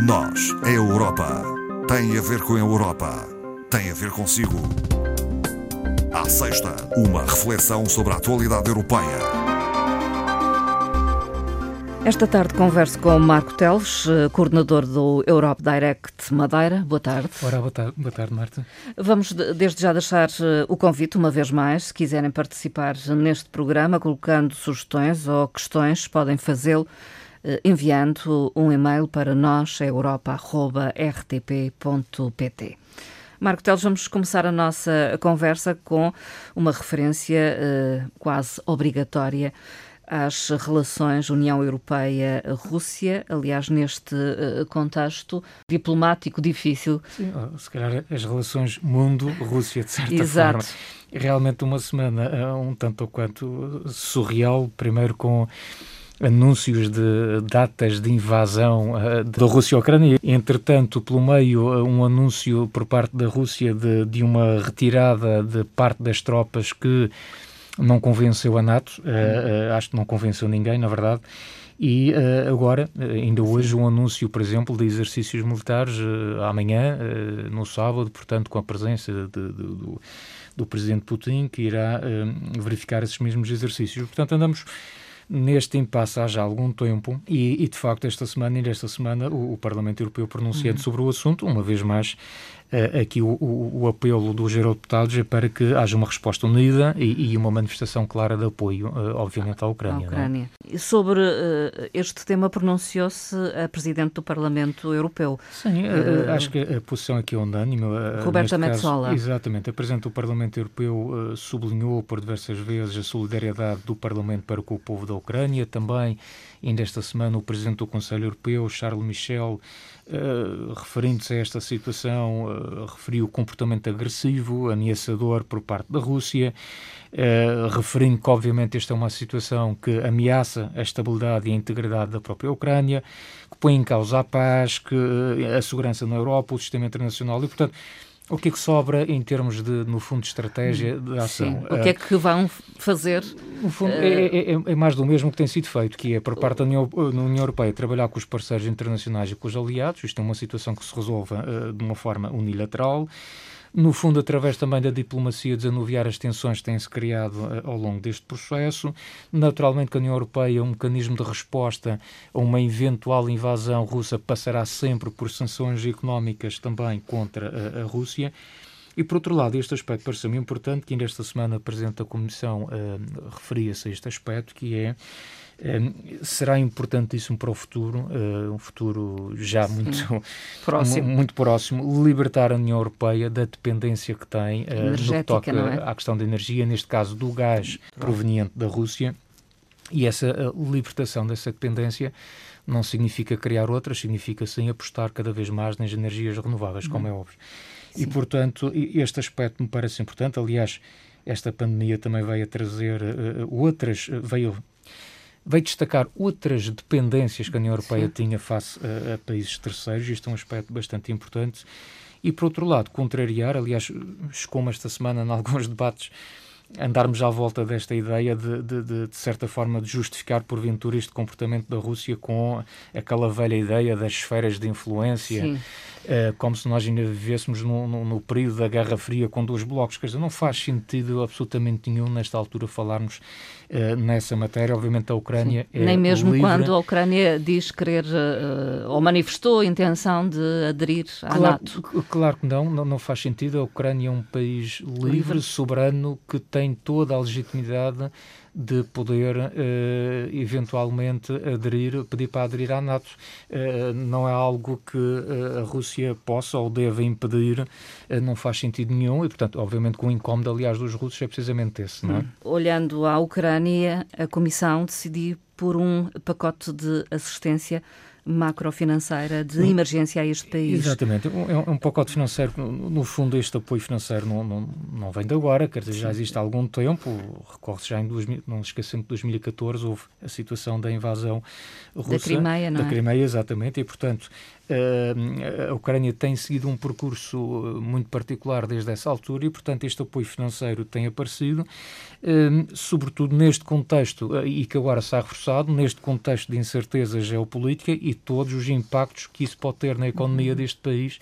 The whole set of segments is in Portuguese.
Nós, a Europa, tem a ver com a Europa, tem a ver consigo. À sexta, uma reflexão sobre a atualidade europeia. Esta tarde converso com Marco Teles, eh, coordenador do Europe Direct Madeira. Boa tarde. Ora, boa tarde, boa tarde, Marta. Vamos desde já deixar eh, o convite, uma vez mais, se quiserem participar neste programa, colocando sugestões ou questões, podem fazê-lo enviando um e-mail para nós, europa.rtp.pt. Marco Teles, vamos começar a nossa conversa com uma referência uh, quase obrigatória às relações União Europeia-Rússia, aliás, neste uh, contexto diplomático difícil. Sim, se calhar as relações mundo-Rússia, de certa Exato. forma. Realmente uma semana um tanto ou quanto surreal, primeiro com anúncios de datas de invasão uh, da Rússia à Ucrânia. Entretanto, pelo meio, uh, um anúncio por parte da Rússia de, de uma retirada de parte das tropas que não convenceu a NATO, uh, acho que não convenceu ninguém, na verdade. E uh, agora, ainda hoje, um anúncio, por exemplo, de exercícios militares amanhã, no sábado, portanto, com a presença de, de, do, do presidente Putin, que irá verificar esses mesmos exercícios. Portanto, andamos neste impasse há já algum tempo e, e de facto, esta semana e nesta semana o, o Parlamento Europeu pronunciando uhum. sobre o assunto, uma vez mais, aqui o, o, o, apelo dos eurodeputados é para que haja uma resposta unida e, e uma manifestação clara de apoio, uh, obviamente, à Ucrânia. À Ucrânia. É? Sobre uh, este tema pronunciou-se a Presidente do Parlamento Europeu. Sim, acho que a posição aqui é unânime. Roberta Metsola. Exatamente. A Presidente do Parlamento Europeu sublinhou por diversas vezes a solidariedade do Parlamento para com o povo da Ucrânia, também Ainda esta semana, o Presidente do Conselho Europeu, Charles Michel, uh, referindo-se a esta situação, uh, referiu o comportamento agressivo, ameaçador por parte da Rússia, uh, referindo que, obviamente, esta é uma situação que ameaça a estabilidade e a integridade da própria Ucrânia, que põe em causa a paz, que, a segurança na Europa, o sistema internacional. E, portanto, o que é que sobra em termos de, no fundo, de estratégia de ação? Sim. O que é que vão fazer? No fundo, uh... é, é, é, mais do mesmo que tem sido feito, que é, por parte da União, União, Europeia, trabalhar com os parceiros internacionais e com os aliados. Isto é uma situação que se resolve uh, de uma forma unilateral no fundo, através também da diplomacia, desanuviar as tensões que têm-se criado uh, ao longo deste processo. Naturalmente, que a União Europeia, um mecanismo de resposta a uma eventual invasão russa, passará sempre por sanções económicas também contra a, a Rússia. E, por outro lado, este aspecto parece-me importante, que ainda esta semana a Presidente da Comissão uh, referia-se a este aspecto, que é será importantíssimo para o futuro, uh, um futuro já muito próximo. muito próximo, libertar a União Europeia da dependência que tem uh, no que toca é? à questão da energia, neste caso do gás proveniente da Rússia. E essa libertação dessa dependência não significa criar outras, significa sim apostar cada vez mais nas energias renováveis, como uhum. é óbvio. Sim. E, portanto, este aspecto me parece importante. Aliás, esta pandemia também veio a trazer uh, outras, veio veio destacar outras dependências que a União Europeia Sim. tinha face a, a, países terceiros, isto é um aspecto bastante importante. E, por outro lado, contrariar, aliás, como esta semana em alguns debates, andarmos à volta desta ideia de, de, de, de, certa forma, de justificar porventura este comportamento da Rússia com aquela velha ideia das esferas de influência, uh, como se nós ainda vivêssemos no, no, no, período da Guerra Fria com dois blocos. Quer dizer, não faz sentido absolutamente nenhum nesta altura falarmos uh, nessa matéria. Obviamente a Ucrânia Sim. é Nem mesmo livre. quando a Ucrânia diz querer uh, ou manifestou a intenção de aderir à claro, NATO. Claro que não, não, não, faz sentido. A Ucrânia é um país livre, livre. soberano, que tem tem toda a legitimidade de poder uh, eventualmente aderir, pedir para aderir à NATO. Uh, não é algo que uh, a Rússia possa ou deva impedir, não faz sentido nenhum e, portanto, obviamente com o incómodo, aliás, dos russos é precisamente esse. Não é? Hum. Olhando à Ucrânia, a Comissão decidiu por um pacote de assistência macrofinanceira de emergência a este país. Exatamente. É um, um pacote financeiro, no fundo, este apoio financeiro não, não, não vem de agora, quer dizer, já existe há algum tempo, recorre-se já em, 2000, não esquecemos, 2014 houve a situação da invasão russa. Da Crimeia, não é? Da Crimeia, exatamente, e portanto a Ucrânia tem seguido um percurso uh, muito particular desde essa altura e, portanto, este apoio financeiro tem aparecido, sobretudo neste contexto, uh, e que agora está reforçado, neste contexto de incerteza geopolítica e todos os impactos que isso pode ter na economia deste país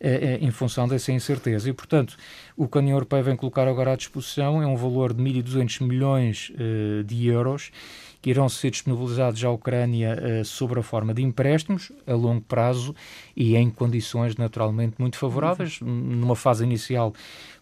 eh, em função dessa incerteza. E, portanto, o que a União Europeia vem colocar agora à disposição é um valor de 1.200 milhões de euros que irão ser disponibilizados à Ucrânia uh, sob a forma de empréstimos a longo prazo e em condições naturalmente muito favoráveis. Uhum. Numa fase inicial,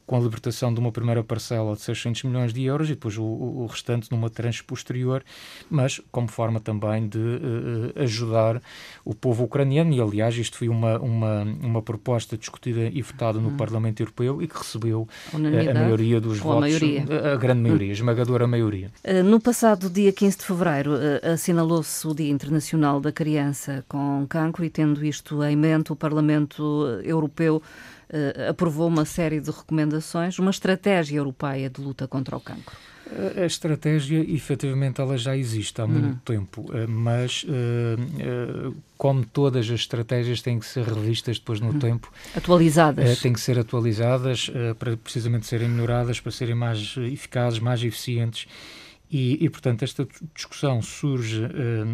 com a libertação de uma primeira parcela de 600 milhões de euros e depois o, o restante numa tranche posterior, mas como forma também de uh, ajudar o povo ucraniano. E, aliás, isto foi uma, uma, uma proposta discutida e votada no hum. Parlamento Europeu e que recebeu uh, a maioria dos votos, a, maioria. a, grande maioria, esmagadora maioria. No passado dia 15 de fevereiro, assinalou-se o Dia Internacional da Criança com Cancro e, tendo isto em mente, o Parlamento Europeu aprovou uma série de recomendações, uma estratégia europeia de luta contra o cancro. A estratégia, efetivamente, ela já existe há muito uhum. tempo, eh, mas uh, como todas as estratégias têm que ser revistas depois no uhum. tempo. Atualizadas. têm que ser atualizadas para precisamente serem melhoradas, para serem mais eficazes, mais eficientes. E, e, portanto, esta discussão surge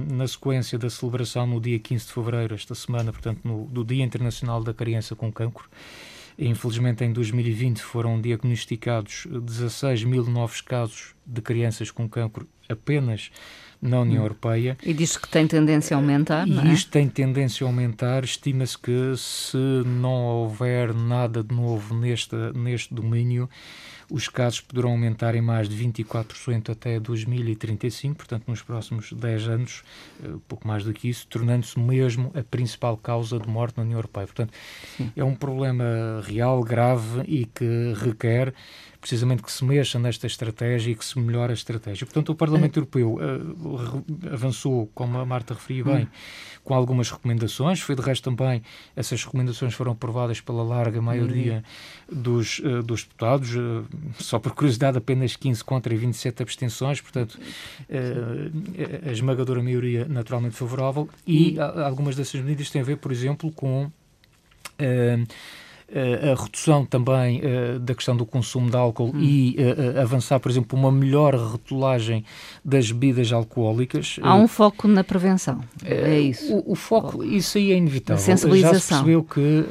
na sequência da celebração no dia 15 de fevereiro, esta semana, portanto, no, do Dia Internacional da Criança com Cancro. Infelizmente, em 2020 foram diagnosticados 16 mil novos casos de crianças com cancro apenas na União hum. Europeia. E diz que tem tendência a aumentar, não é? isto tem tendência a aumentar. Estima-se que se não houver nada de novo neste, neste domínio, os casos poderão aumentar em mais de 24% até 2035, portanto, nos próximos 10 anos, eh, pouco mais do que isso, tornando-se mesmo a principal causa de morte na União Europeia. Portanto, Sim. é um problema real, grave e que requer precisamente que se mexa nesta estratégia e que se melhore a estratégia. Portanto, o Parlamento Europeu uh, avançou, como a Marta referia bem, hum. com algumas recomendações. Foi, de resto, também, essas recomendações foram aprovadas pela larga maioria hum. dos, uh, dos deputados. Uh, só por curiosidade, apenas 15 contra e 27 abstenções. Portanto, a esmagadora maioria naturalmente favorável. E algumas dessas medidas têm a ver, por exemplo, com a redução também uh, da questão do consumo de álcool hum. e uh, avançar, por exemplo, uma melhor rotulagem das bebidas alcoólicas. Há um foco na prevenção, é isso? O, o foco, isso aí é inevitável. A sensibilização. Já se percebeu que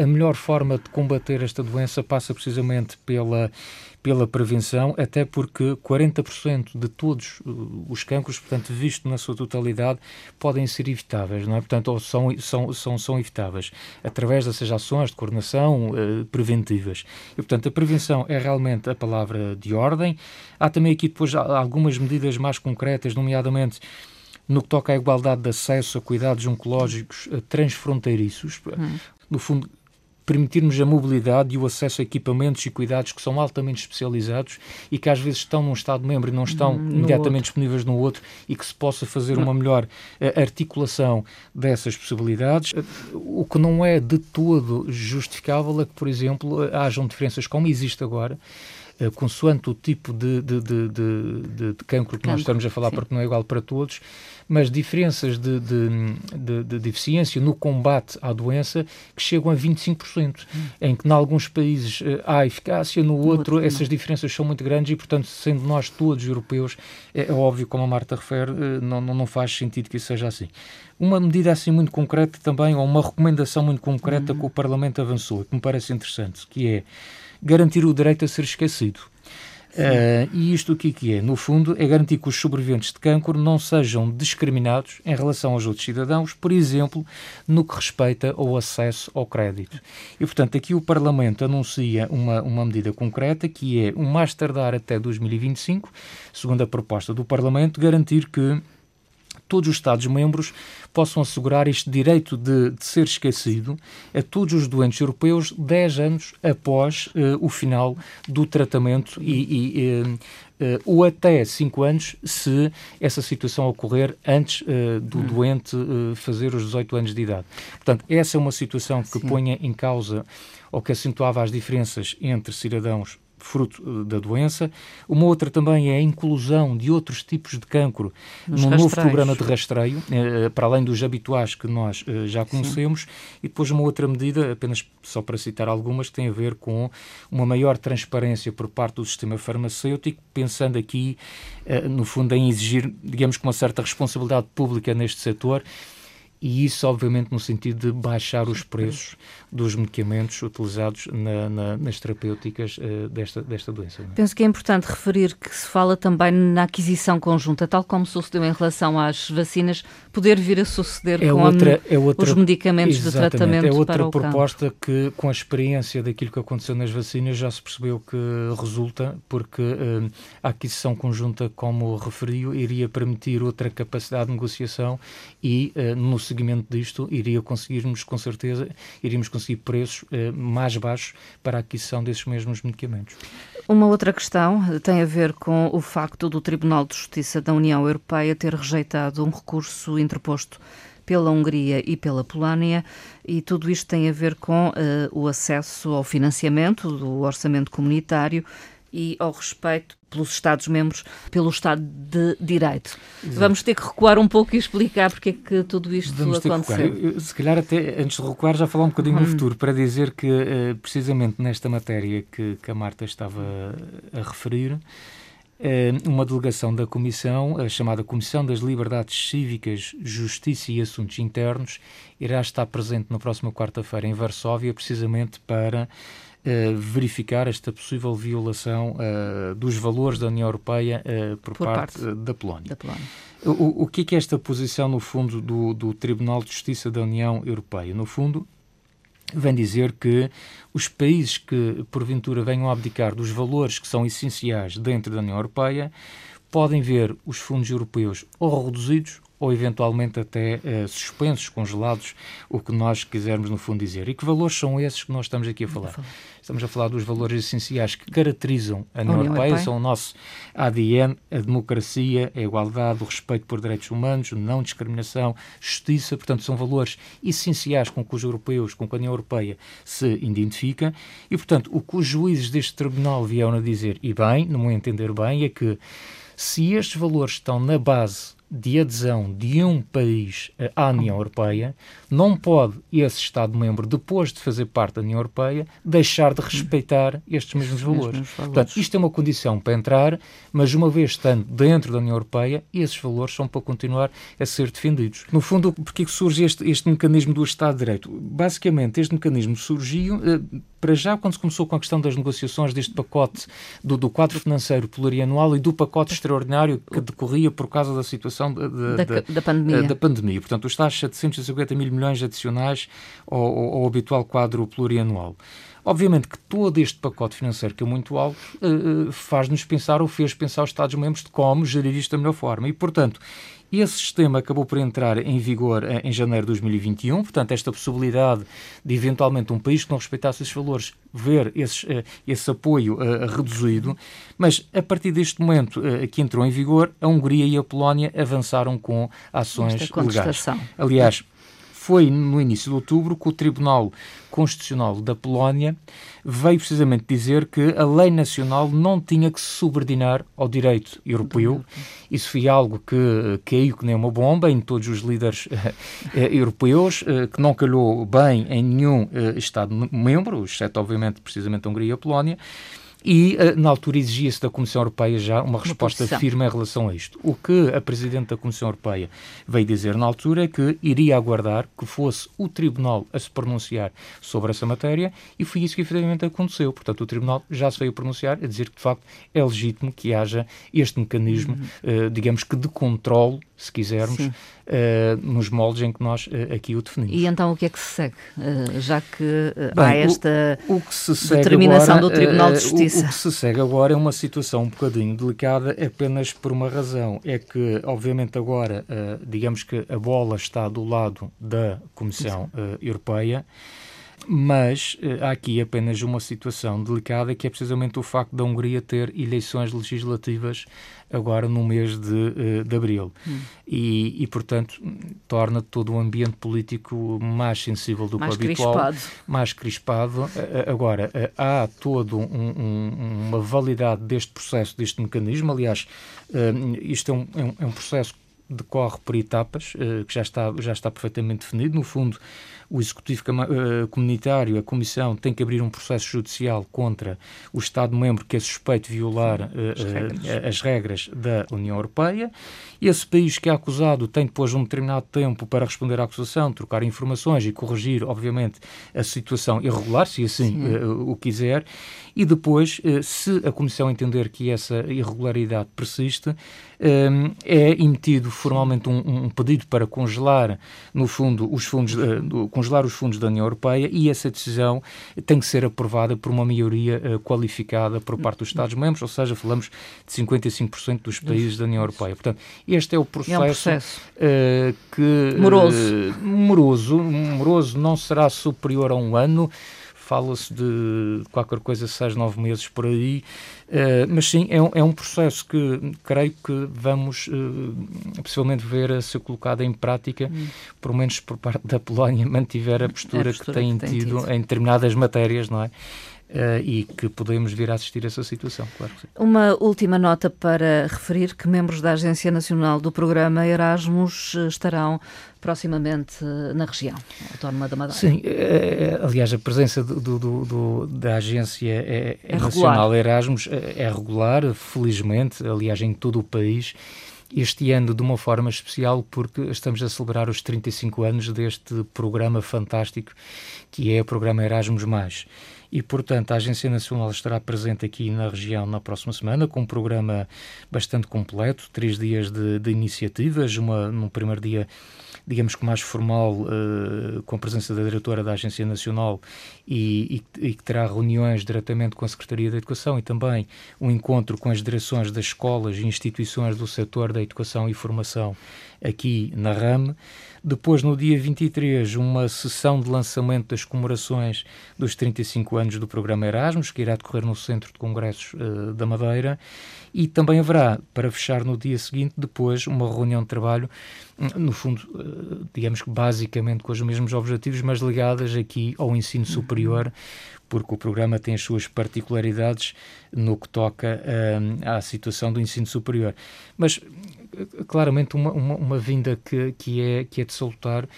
a melhor forma de combater esta doença passa precisamente pela pela prevenção, até porque 40% de todos os cancros, portanto, visto na sua totalidade, podem ser evitáveis, não é? Portanto, ou são, são, são, são evitáveis através dessas ações de coordenação uh, preventivas. E, portanto, a prevenção é realmente a palavra de ordem. Há também aqui depois algumas medidas mais concretas, nomeadamente no que toca à igualdade de acesso a cuidados oncológicos transfronteiriços. Hum. No fundo, permitirmos a mobilidade e o acesso a equipamentos e cuidados que são altamente especializados e que às vezes estão num Estado-membro e não estão hum, imediatamente outro. disponíveis no outro e que se possa fazer uma melhor uh, articulação dessas possibilidades. O que não é de todo justificável é que, por exemplo, hajam diferenças como existe agora uh, consoante o tipo de, de, de, de, cancro que nós estamos a falar, porque não é igual para todos, mas diferenças de, de, de, de, deficiência no combate à doença que chegam a 25%, hum. em que em alguns países uh, há eficácia, no, no outro, outro essas diferenças são muito grandes e, portanto, sendo nós todos europeus, é, é óbvio, como a Marta refere, uh, não, não faz sentido que isso seja assim. Uma medida assim muito concreta também, ou uma recomendação muito concreta uhum. que o Parlamento avançou, que me parece interessante, que é garantir o direito a ser esquecido. Uh, e isto o que, que é? No fundo, é garantir que os sobreviventes de cancro não sejam discriminados em relação aos outros cidadãos, por exemplo, no que respeita ao acesso ao crédito. E, portanto, aqui o Parlamento anuncia uma, uma medida concreta que é, o um mais tardar até 2025, segundo a proposta do Parlamento, garantir que todos os Estados-membros possam assegurar este direito de, de, ser esquecido a todos os doentes europeus 10 anos após uh, o final do tratamento e, e uh, uh, ou até 5 anos se essa situação ocorrer antes do hum. doente fazer os 18 anos de idade. Portanto, essa é uma situação que Sim. ponha em causa ou que acentuava as diferenças entre cidadãos fruto eh, da doença. Uma outra também é a inclusão de outros tipos de cancro Nos no novo programa de rastreio, eh, para além dos habituais que nós eh, já conhecemos. Sim. E depois uma outra medida, apenas só para citar algumas, tem a ver com uma maior transparência por parte do sistema farmacêutico, pensando aqui, no fundo, em exigir, digamos, com uma certa responsabilidade pública neste setor e isso, obviamente, no sentido de baixar os preços dos medicamentos utilizados na, na, nas terapêuticas uh, desta, desta doença. É? Penso que é importante referir que se fala também na aquisição conjunta, tal como sucedeu em relação às vacinas, poder vir a suceder é com outra, é outra, os medicamentos de tratamento É outra para proposta que, com a experiência daquilo que aconteceu nas vacinas, já se percebeu que resulta, porque uh, a aquisição conjunta, como referiu, iria permitir outra capacidade de negociação e, uh, no seguimento disto, iria conseguirmos, com certeza, iríamos conseguir preços uh, mais baixos para a aquisição desses mesmos medicamentos. Uma outra questão tem a ver com o facto do Tribunal de Justiça da União Europeia ter rejeitado um recurso interposto pela Hungria e pela Polónia, e tudo isto tem a ver com uh, o acesso ao financiamento do orçamento comunitário e ao respeito pelos Estados-membros, pelo Estado de Direito. Exato. Vamos ter que recuar um pouco e explicar porque é que tudo isto Vamos aconteceu. se calhar até antes de recuar já falar um bocadinho uhum. no futuro, para dizer que uh, precisamente nesta matéria que, que a Marta estava a referir, eh, uma delegação da Comissão, a chamada Comissão das Liberdades Cívicas, Justiça e Assuntos Internos, irá estar presente na próxima quarta-feira em Varsóvia, precisamente para uh, verificar esta possível violação uh, dos valores da União Europeia uh, por, por, parte, parte da Polónia. Da Polónia. O, o que é, que é esta posição, no fundo, do, do Tribunal de Justiça da União Europeia? No fundo, vem dizer que os países que, porventura, venham a abdicar dos valores que são essenciais dentro da União Europeia podem ver os fundos europeus ou reduzidos ou eventualmente até uh, suspensos, congelados, o que nós quisermos no fundo dizer. E que valores são esses que nós estamos aqui a falar? Estamos a falar dos valores essenciais que caracterizam a União, Europeia, são o nosso ADN, a democracia, a igualdade, o respeito por direitos humanos, não discriminação, justiça, portanto são valores essenciais com que os europeus, com que a União Europeia se identifica e, portanto, o que os juízes deste tribunal vieram a dizer, e bem, no meu entender bem, é que se estes valores estão na base de adesão de um país à União Europeia, não pode esse Estado-membro, depois de fazer parte da União Europeia, deixar de respeitar estes mesmos valores. mesmos valores. Portanto, isto é uma condição para entrar, mas uma vez estando dentro da União Europeia, esses valores são para continuar a ser defendidos. No fundo, porquê que surge este, este mecanismo do Estado de Direito? Basicamente, este mecanismo surgiu eh, para já quando se começou com a questão das negociações deste pacote do, do quadro financeiro plurianual e do pacote extraordinário que decorria por causa da situação de, de, da, da, da, pandemia. da pandemia. Portanto, os tais 750 mil milhões adicionais ao, ao habitual quadro plurianual. Obviamente que todo este pacote financeiro, que é muito alto, uh, faz-nos pensar ou fez pensar os Estados-membros de como gerir isto da melhor forma. E, portanto, esse sistema acabou por entrar em vigor eh, em janeiro de 2021, portanto, esta possibilidade de eventualmente um país que não respeitasse esses valores ver esses, esse apoio reduzido, mas a partir deste momento que entrou em vigor, a Hungria e a Polónia avançaram com ações legais. Aliás, foi no início de outubro que o Tribunal Constitucional da Polónia veio precisamente dizer que a lei nacional não tinha que se subordinar ao direito europeu. Isso foi algo que caiu que nem uma bomba em todos os líderes eh, europeus, eh, que não calhou bem em nenhum eh, Estado-membro, exceto, obviamente, precisamente a Hungria e a Polónia. E, eh, na altura, exigia-se da Comissão Europeia já uma resposta uma firme em relação a isto. O que a Presidente da Comissão Europeia veio dizer na altura é que iria aguardar que fosse o Tribunal a se pronunciar sobre essa matéria e foi isso que efetivamente aconteceu. Portanto, o Tribunal já se veio pronunciar a dizer que, de facto, é legítimo que haja este mecanismo, uhum. uh, digamos que de controle, se quisermos, uh, nos moldes em que nós uh, aqui o definimos. E então o que é que se segue? já que Bem, há esta o, o determinação agora, do Tribunal de Justiça o que se segue agora é uma situação um bocadinho delicada apenas por uma razão. É que, obviamente, agora, uh, digamos que a bola está do lado da Comissão uh, Europeia mas uh, há aqui apenas uma situação delicada que é precisamente o facto da Hungria ter eleições legislativas agora no mês de, uh, de abril. Hum. E, e, portanto, torna todo o ambiente político mais sensível do mais que o habitual. Crispado. Mais crispado. Agora, há toda um, um, uma validade deste processo, deste mecanismo. Aliás, isto é um, é um, é um processo decorre por etapas, uh, que já está, já está perfeitamente definido. No fundo, o Executivo uh, Comunitário, a Comissão, tem que abrir um processo judicial contra o Estado-membro que é suspeito de violar uh, as, regras. as, regras. da União Europeia. Esse país que é acusado tem depois um determinado tempo para responder à acusação, trocar informações e corrigir, obviamente, a situação irregular, se assim o quiser. E depois, se a Comissão entender que essa irregularidade persiste, é emitido formalmente um, um, pedido para congelar, no fundo, os fundos, uh, congelar os fundos da União Europeia e essa decisão tem que ser aprovada por uma maioria uh, qualificada por parte dos Estados-membros, ou seja, falamos de 55% dos países da União Europeia. Portanto, este é o processo, é um processo. Uh, que... Moroso. moroso. Moroso não será superior a um ano fala-se de qualquer coisa, seis, nove meses por aí, uh, mas sim, é um, é um processo que creio que vamos uh, possivelmente ver a ser colocado em prática, hum. pelo menos por parte da Polónia, mantiver a postura, a postura que, tem, que tem tido, tido em determinadas matérias, não é? Uh, e que podemos vir a assistir a essa situação, claro que sim. Uma última nota para referir que membros da Agência Nacional do Programa Erasmus estarão proximamente na região autónoma da Madeira. Sim, é, aliás, a presença do, do, do, da agência é, é nacional regular. Erasmus é regular, felizmente, aliás, em todo o país este ano de uma forma especial porque estamos a celebrar os 35 anos deste programa fantástico que é o programa Erasmus+. E, portanto, a Agência Nacional estará presente aqui na região na próxima semana com um programa bastante completo, três dias de, de iniciativas, uma, no primeiro dia digamos que mais formal, uh, com a presença da diretora da Agência Nacional e, e, e, que terá reuniões diretamente com a Secretaria da Educação e também um encontro com as direções das escolas e instituições do setor da educação e formação aqui na RAM. Depois, no dia 23, uma sessão de lançamento das comemorações dos 35 anos do programa Erasmus, que irá decorrer no Centro de Congressos uh, da Madeira. E também haverá, para fechar no dia seguinte, depois, uma reunião de trabalho, hum, no fundo, uh, digamos que basicamente com os mesmos objetivos, mas ligadas aqui ao ensino superior, porque o programa tem as suas particularidades no que toca uh, à situação do ensino superior. Mas claramente uma, uma, uma, vinda que, que, é, que é de salutar,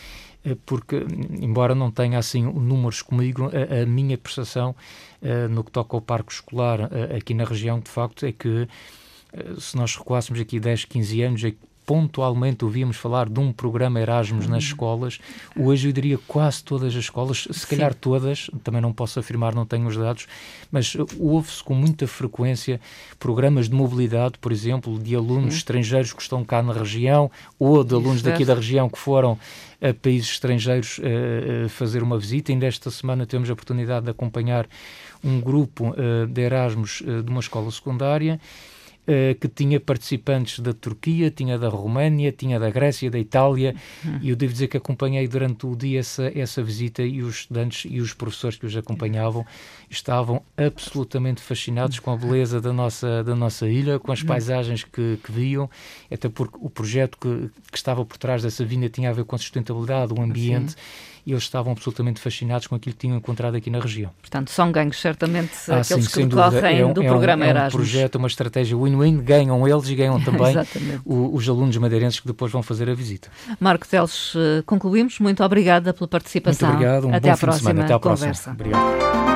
eh, porque, embora não tenha assim números comigo, a, a minha percepção uh, no que toca ao parque escolar uh, aqui na região, de facto, é que se nós recuássemos aqui 10, 15 anos, é pontualmente ouvíamos falar de um programa Erasmus nas uhum. escolas. Hoje eu diria quase todas as escolas, se calhar Sim. todas, também não posso afirmar, não tenho os dados, mas ouve-se com muita frequência programas de mobilidade, por exemplo, de alunos Sim. estrangeiros que estão cá na região ou de alunos daqui da região que foram a países estrangeiros uh, fazer uma visita. Ainda esta semana temos a oportunidade de acompanhar um grupo uh, de Erasmus uh, de uma escola secundária que tinha participantes da Turquia, tinha da Roménia, tinha da Grécia, da Itália, uhum. e eu devo dizer que acompanhei durante o dia essa, essa visita e os estudantes e os professores que os acompanhavam estavam absolutamente fascinados com a beleza da nossa, da nossa ilha, com as uhum. paisagens que, que viam, até porque o projeto que, que estava por trás dessa vinda tinha a ver com a sustentabilidade, o ambiente. Sim e eles estavam absolutamente fascinados com aquilo que tinham encontrado aqui na região. Portanto, são ganhos certamente ah, aqueles sim, que decorrem é um, do é programa é um Erasmus. É um projeto, uma estratégia win-win, ganham eles e ganham também o, os alunos madeirenses que depois vão fazer a visita. Marco Teles, eh, concluímos. Muito obrigada pela participação. Muito obrigado, um Até bom à fim próxima de semana. Até à conversa. próxima. Obrigado.